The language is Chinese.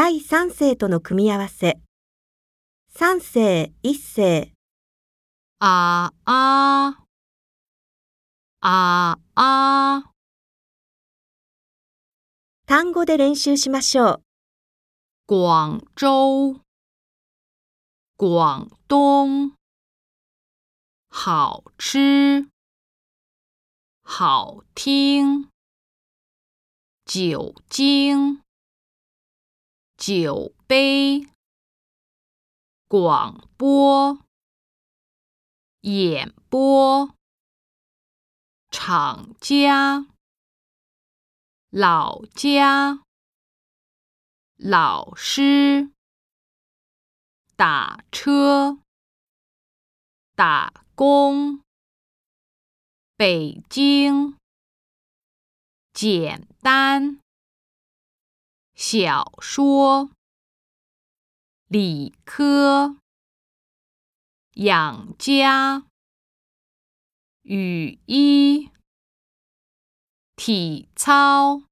第三声との組み合わせ。三声、一声。ああ、ああ。単語で練習しましょう。广州、广东、好吃、好听、酒精。酒杯，广播，演播，厂家，老家，老师，打车，打工，北京，简单。小说、理科、养家、雨衣、体操。